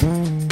Mm-hmm.